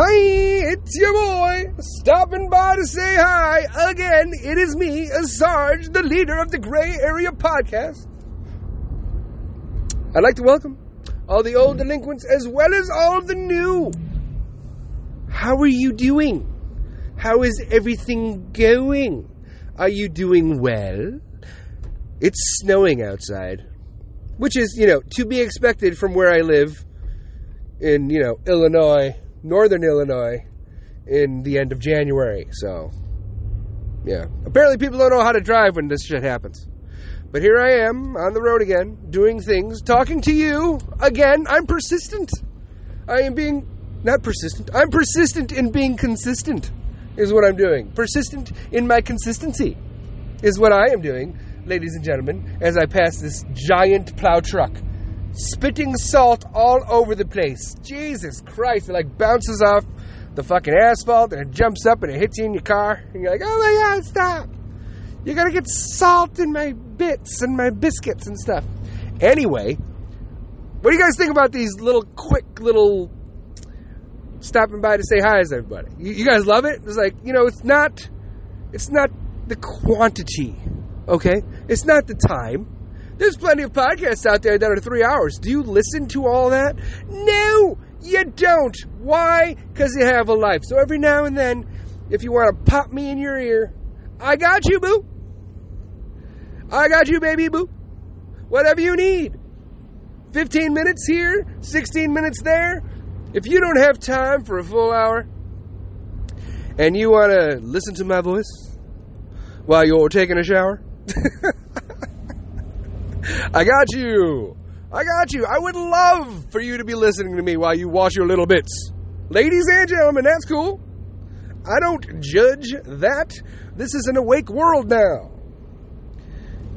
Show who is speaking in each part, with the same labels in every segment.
Speaker 1: Hi, it's your boy, stopping by to say hi. Again, it is me, Sarge, the leader of the Gray Area Podcast. I'd like to welcome all the old delinquents as well as all the new. How are you doing? How is everything going? Are you doing well? It's snowing outside, which is, you know, to be expected from where I live in, you know, Illinois, northern Illinois, in the end of January. So, yeah. Apparently, people don't know how to drive when this shit happens. But here I am on the road again, doing things, talking to you again. I'm persistent. I am being not persistent. I'm persistent in being consistent, is what I'm doing. Persistent in my consistency is what I am doing, ladies and gentlemen, as I pass this giant plow truck, spitting salt all over the place. Jesus Christ, it like bounces off the fucking asphalt and it jumps up and it hits you in your car, and you're like, oh my god, stop! You're gonna get salt in my bits and my biscuits and stuff. Anyway, what do you guys think about these little quick little stopping by to say hi to everybody? You, you guys love it? It's like, you know, it's not it's not the quantity, okay? It's not the time. There's plenty of podcasts out there that are three hours. Do you listen to all that? No, you don't. Why? Because you have a life. So every now and then, if you want to pop me in your ear, I got you, boo. I got you, baby, boo. Whatever you need. 15 minutes here, 16 minutes there. If you don't have time for a full hour and you want to listen to my voice while you're taking a shower, I got you. I got you. I would love for you to be listening to me while you wash your little bits. Ladies and gentlemen, that's cool. I don't judge that. This is an awake world now.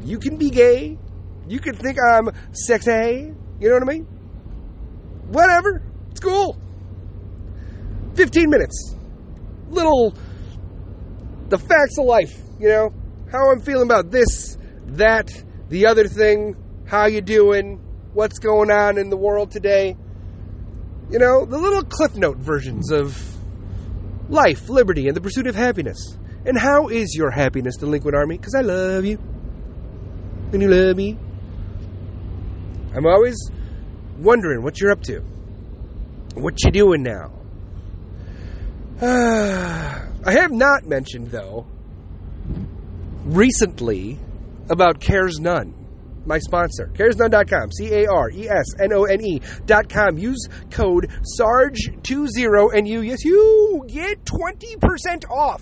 Speaker 1: You can be gay. You can think I'm sexy. You know what I mean? Whatever. It's cool. 15 minutes. Little, the facts of life, you know? How I'm feeling about this, that, the other thing, how you doing, what's going on in the world today. You know, the little cliff note versions of life, liberty, and the pursuit of happiness. And how is your happiness, delinquent army? Because I love you. And you love me. I'm always wondering what you're up to. What you doing now? I have not mentioned, though, recently about Cares None, my sponsor. CaresNone.com. C A R E S N O N E.com. Use code SARGE20 and you, yes, you get 20% off.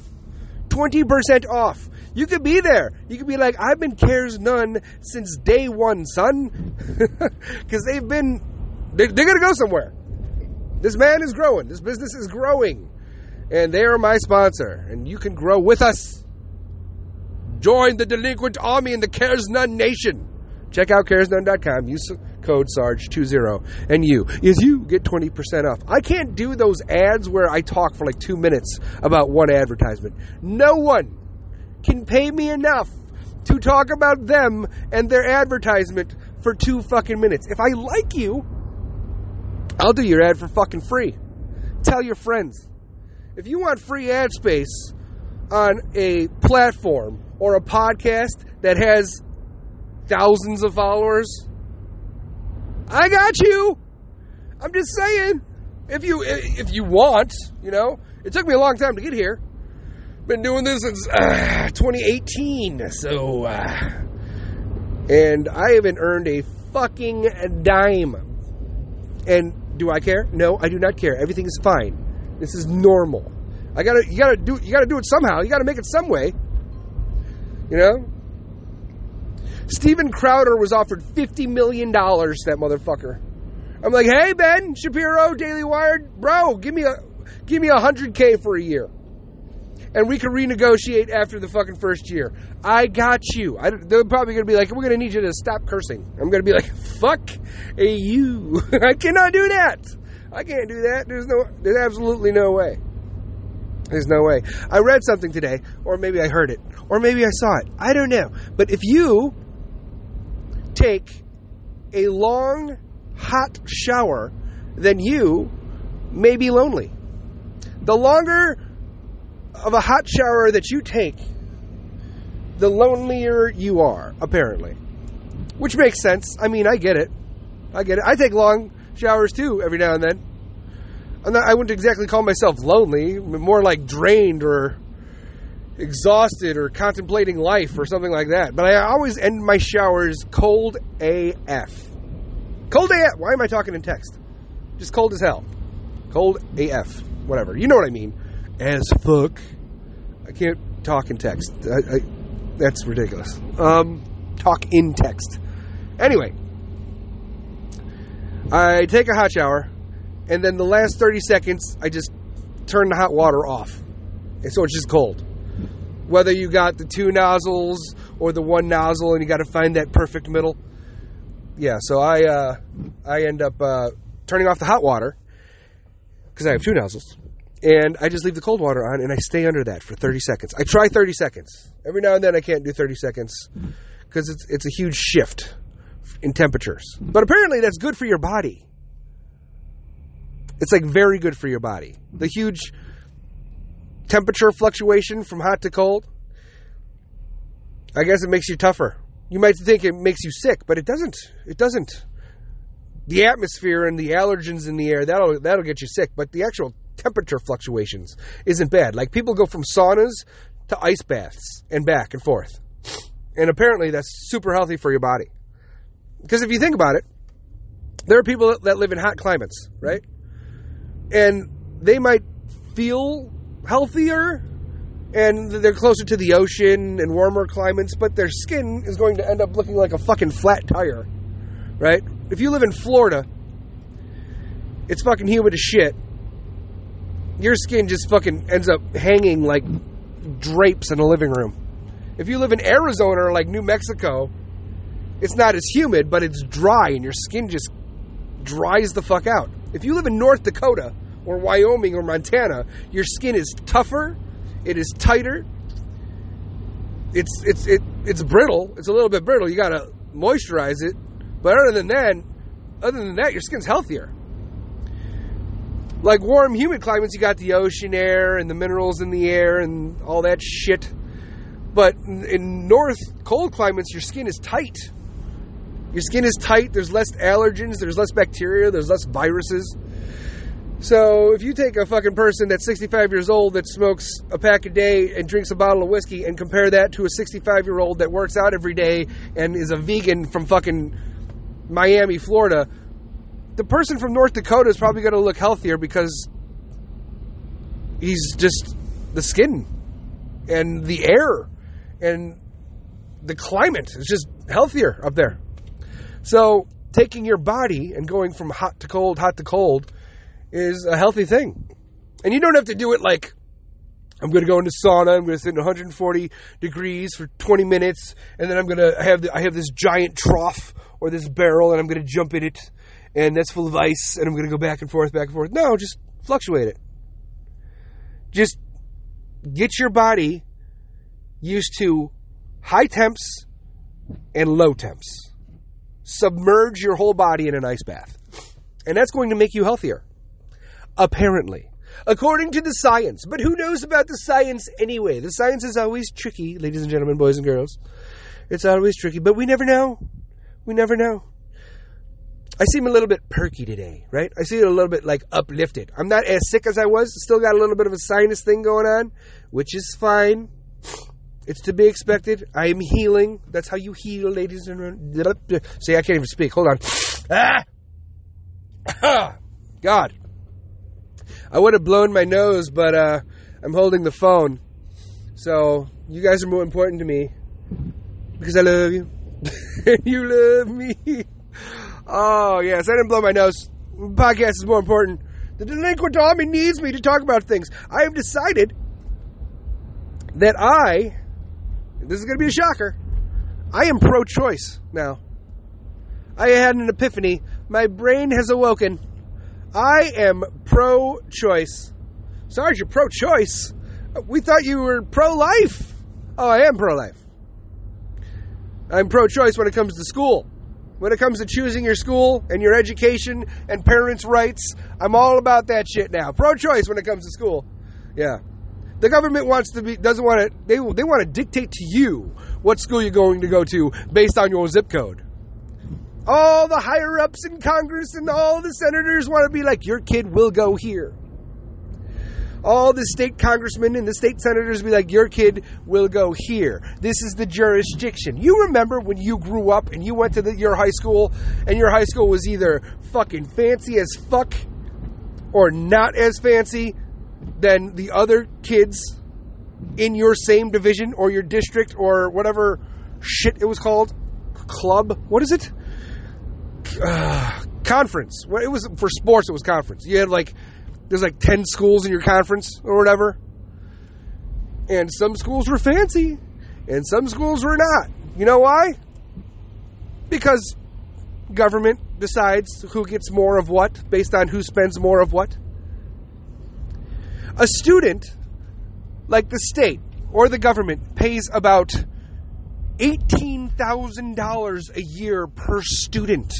Speaker 1: 20% off. You could be there. You could be like, I've been Cares None since day one, son. Because they've been, they're, they're going to go somewhere. This man is growing. This business is growing. And they are my sponsor. And you can grow with us. Join the delinquent army in the Cares None Nation. Check out caresnone.com. Use code SARGE20. And you, is you get 20% off. I can't do those ads where I talk for like two minutes about one advertisement. No one can pay me enough to talk about them and their advertisement for two fucking minutes. If I like you, I'll do your ad for fucking free. Tell your friends. If you want free ad space on a platform or a podcast that has thousands of followers, I got you. I'm just saying. If you if you want, you know, it took me a long time to get here. Been doing this since uh, 2018, so uh, and I haven't earned a fucking dime. And do I care? No, I do not care. Everything is fine. This is normal. I gotta, you gotta do, you gotta do it somehow. You gotta make it some way. You know. Steven Crowder was offered fifty million dollars. That motherfucker. I'm like, hey Ben Shapiro, Daily Wired, bro, give me a, give me a hundred k for a year, and we can renegotiate after the fucking first year. I got you. I, they're probably gonna be like, we're gonna need you to stop cursing. I'm gonna be like, fuck you. I cannot do that. I can't do that. There's no, there's absolutely no way. There's no way. I read something today, or maybe I heard it, or maybe I saw it. I don't know. But if you take a long, hot shower, then you may be lonely. The longer of a hot shower that you take, the lonelier you are, apparently. Which makes sense. I mean, I get it. I get it. I take long showers too every now and then. Not, I wouldn't exactly call myself lonely, more like drained or exhausted or contemplating life or something like that. But I always end my showers cold AF. Cold AF. Why am I talking in text? Just cold as hell. Cold AF. Whatever. You know what I mean. As fuck. I can't talk in text. I, I, that's ridiculous. Um, talk in text. Anyway, I take a hot shower, and then the last 30 seconds, I just turn the hot water off. And so it's just cold. Whether you got the two nozzles or the one nozzle and you got to find that perfect middle. Yeah, so I uh, I end up uh, turning off the hot water because I have two nozzles. And I just leave the cold water on and I stay under that for 30 seconds. I try 30 seconds. Every now and then I can't do 30 seconds because it's, it's a huge shift in temperatures. But apparently that's good for your body. It's like very good for your body. The mm-hmm. huge temperature fluctuation from hot to cold. I guess it makes you tougher. You might think it makes you sick, but it doesn't. It doesn't. The atmosphere and the allergens in the air, that'll that'll get you sick, but the actual temperature fluctuations isn't bad. Like people go from saunas to ice baths and back and forth. And apparently that's super healthy for your body. Because if you think about it, there are people that live in hot climates, right? And they might feel healthier and they're closer to the ocean and warmer climates, but their skin is going to end up looking like a fucking flat tire, right? If you live in Florida, it's fucking humid as shit. Your skin just fucking ends up hanging like drapes in a living room. If you live in Arizona or like New Mexico, it's not as humid, but it's dry and your skin just dries the fuck out. If you live in North Dakota or Wyoming or Montana, your skin is tougher, it is tighter, it's it's it, it's brittle. It's a little bit brittle. You gotta moisturize it, but other than that, other than that, your skin's healthier. Like warm, humid climates, you got the ocean air and the minerals in the air and all that shit. But in north, cold climates, your skin is tight. Your skin is tight, there's less allergens, there's less bacteria, there's less viruses. So if you take a fucking person that's 65 years old that smokes a pack a day and drinks a bottle of whiskey and compare that to a 65 year old that works out every day and is a vegan from fucking Miami, Florida, the person from North Dakota is probably going to look healthier because he's just the skin and the air and the climate is just healthier up there. So taking your body and going from hot to cold, hot to cold is a healthy thing. And you don't have to do it like I'm going to go into sauna. I'm going to sit in 140 degrees for 20 minutes, and then I'm going to have the, I have this giant trough or this barrel, and I'm going to jump in it, and that's full of ice, and I'm going to go back and forth, back and forth. No, just fluctuate it. Just get your body used to high temps and low temps. Submerge your whole body in an ice bath, and that's going to make you healthier. Apparently. According to the science. But who knows about the science anyway? The science is always tricky, ladies and gentlemen, boys and girls. It's always tricky, but we never know. We never know. I seem a little bit perky today, right? I seem a little bit like uplifted. I'm not as sick as I was. Still got a little bit of a sinus thing going on, which is fine. It's to be expected. I am healing. That's how you heal, ladies and gentlemen. See, I can't even speak. Hold on. Ah! God. I would have blown my nose, but uh, I'm holding the phone. So you guys are more important to me because I love you. you love me. Oh yes, I didn't blow my nose. Podcast is more important. The delinquent army needs me to talk about things. I have decided that I. This is going to be a shocker. I am pro-choice now. I had an epiphany. My brain has awoken. I am pro choice. Sarge, you're pro choice? We thought you were pro life. Oh, I am pro life. I'm pro choice when it comes to school. When it comes to choosing your school and your education and parents' rights, I'm all about that shit now. Pro choice when it comes to school. Yeah. The government wants to be doesn't want to they they want to dictate to you what school you're going to go to based on your zip code. All the higher ups in Congress and all the senators want to be like your kid will go here. All the state congressmen and the state senators be like your kid will go here. This is the jurisdiction. You remember when you grew up and you went to the, your high school and your high school was either fucking fancy as fuck or not as fancy than the other kids in your same division or your district or whatever shit it was called? Club? What is it? Uh, conference. It was for sports it was conference. You had like there's like 10 schools in your conference or whatever. And some schools were fancy and some schools were not. You know why? Because government decides who gets more of what based on who spends more of what a student, like the state or the government, pays about $18,000 a year per student.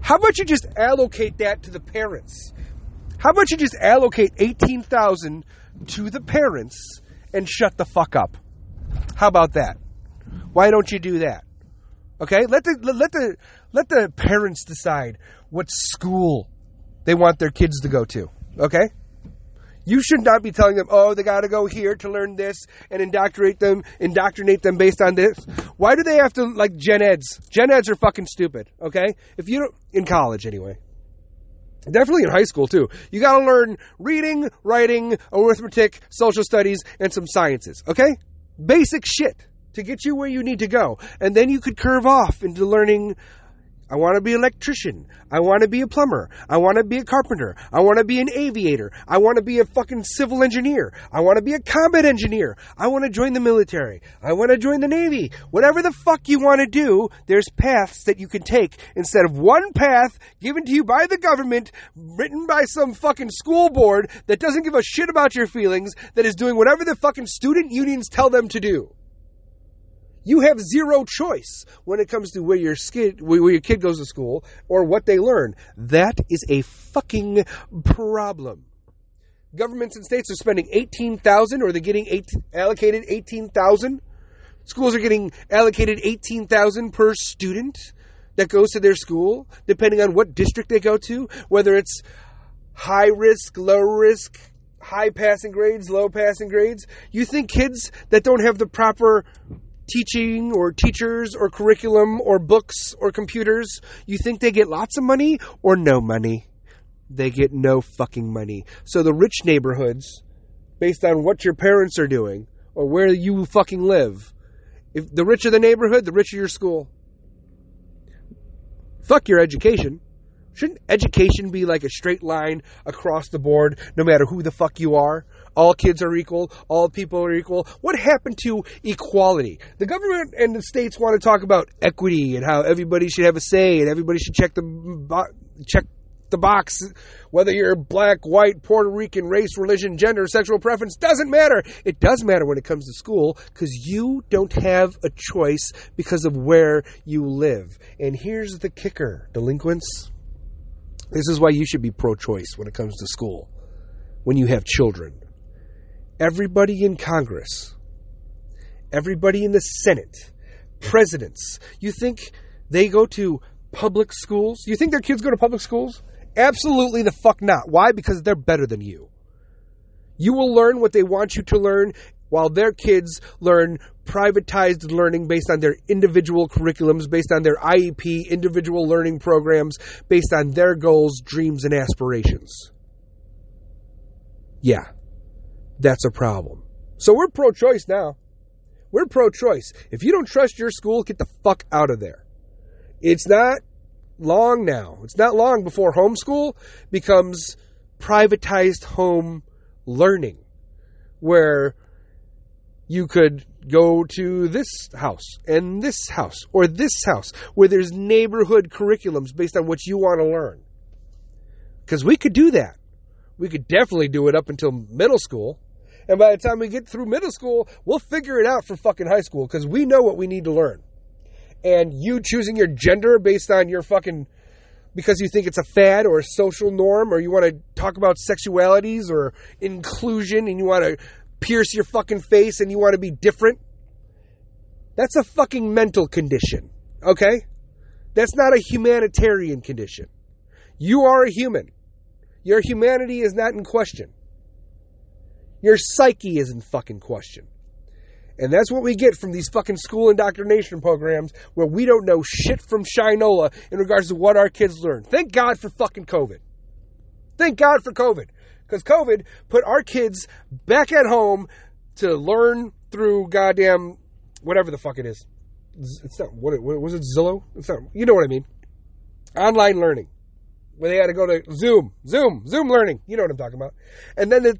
Speaker 1: How about you just allocate that to the parents? How about you just allocate 18,000 to the parents and shut the fuck up? How about that? Why don't you do that? Okay? Let the let the let the parents decide what school they want their kids to go to. Okay? You should not be telling them, oh, they got to go here to learn this and indoctrinate them, indoctrinate them based on this. Why do they have to like gen eds? Gen eds are fucking stupid. Okay, if you don't in college anyway. Definitely in high school too. You got to learn reading, writing, arithmetic, social studies, and some sciences. Okay, basic shit to get you where you need to go, and then you could curve off into learning I want to be an electrician. I want to be a plumber. I want to be a carpenter. I want to be an aviator. I want to be a fucking civil engineer. I want to be a combat engineer. I want to join the military. I want to join the Navy. Whatever the fuck you want to do, there's paths that you can take instead of one path given to you by the government, written by some fucking school board that doesn't give a shit about your feelings, that is doing whatever the fucking student unions tell them to do. You have zero choice when it comes to where your kid, where your kid goes to school or what they learn. That is a fucking problem. Governments and states are spending eighteen thousand, or they're getting allocated eighteen thousand. Schools are getting allocated eighteen thousand per student that goes to their school, depending on what district they go to, whether it's high risk, low risk, high passing grades, low passing grades. You think kids that don't have the proper teaching or teachers or curriculum or books or computers, you think they get lots of money or no money? They get no fucking money. So the rich neighborhoods, based on what your parents are doing or where you fucking live, if the richer the neighborhood, the richer your school. Fuck your education. Shouldn't education be like a straight line across the board, no matter who the fuck you are? All kids are equal, all people are equal. What happened to equality? The government and the states want to talk about equity and how everybody should have a say and everybody should check the check the box whether you're black, white, Puerto Rican, race, religion, gender, sexual preference doesn't matter. It does matter when it comes to school because you don't have a choice because of where you live. And here's the kicker, delinquents. This is why you should be pro choice when it comes to school when you have children everybody in Congress, everybody in the Senate, presidents, you think they go to public schools? You think their kids go to public schools? Absolutely the fuck not. Why? Because they're better than you. You will learn what they want you to learn while their kids learn privatized learning based on their individual curriculums, based on their IEP, individual learning programs, based on their goals, dreams, and aspirations. Yeah that's a problem. So we're pro choice now. We're pro choice. If you don't trust your school, get the fuck out of there. It's not long now. It's not long before homeschool becomes privatized home learning, where you could go to this house and this house or this house where there's neighborhood curriculums based on what you want to learn. Because we could do that. We could definitely do it up until middle school. And by the time we get through middle school, we'll figure it out for fucking high school because we know what we need to learn. And you choosing your gender based on your fucking because you think it's a fad or a social norm, or you want to talk about sexualities or inclusion and you want to pierce your fucking face and you want to be different. That's a fucking mental condition, okay? That's not a humanitarian condition. You are a human. Your humanity is not in question. Your psyche is in fucking question. And that's what we get from these fucking school indoctrination programs where we don't know shit from Shinola in regards to what our kids learn. Thank God for fucking COVID. Thank God for COVID. Because COVID put our kids back at home to learn through goddamn whatever the fuck it is. It's not, what, what was it, Zillow? It's not, you know what I mean. Online learning. Where they had to go to Zoom, Zoom, Zoom learning. You know what I'm talking about. And then the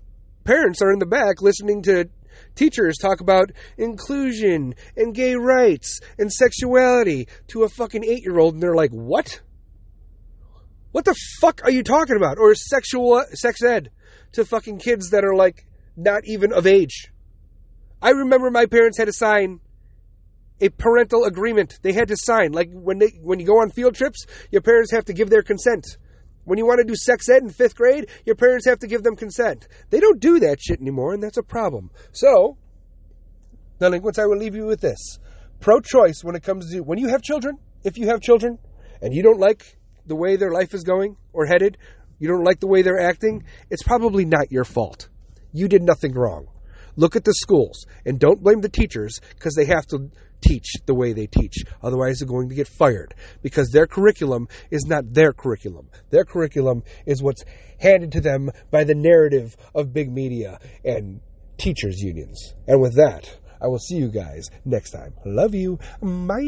Speaker 1: parents are in the back listening to teachers talk about inclusion and gay rights and sexuality to a fucking eight year old, and they're like, what? What the fuck are you talking about? Or sexual sex ed to fucking kids that are like not even of age. I remember my parents had to sign a parental agreement. They had to sign like when they when you go on field trips, your parents have to give their consent. When you want to do sex ed in fifth grade, your parents have to give them consent. They don't do that shit anymore, and that's a problem. So, delinquents, I will leave you with this. Pro choice when it comes to when you have children, if you have children, and you don't like the way their life is going or headed, you don't like the way they're acting, it's probably not your fault. You did nothing wrong. Look at the schools and don't blame the teachers because they have to teach the way they teach. Otherwise, they're going to get fired because their curriculum is not their curriculum. Their curriculum is what's handed to them by the narrative of big media and teachers' unions. And with that, I will see you guys next time. Love you. Bye.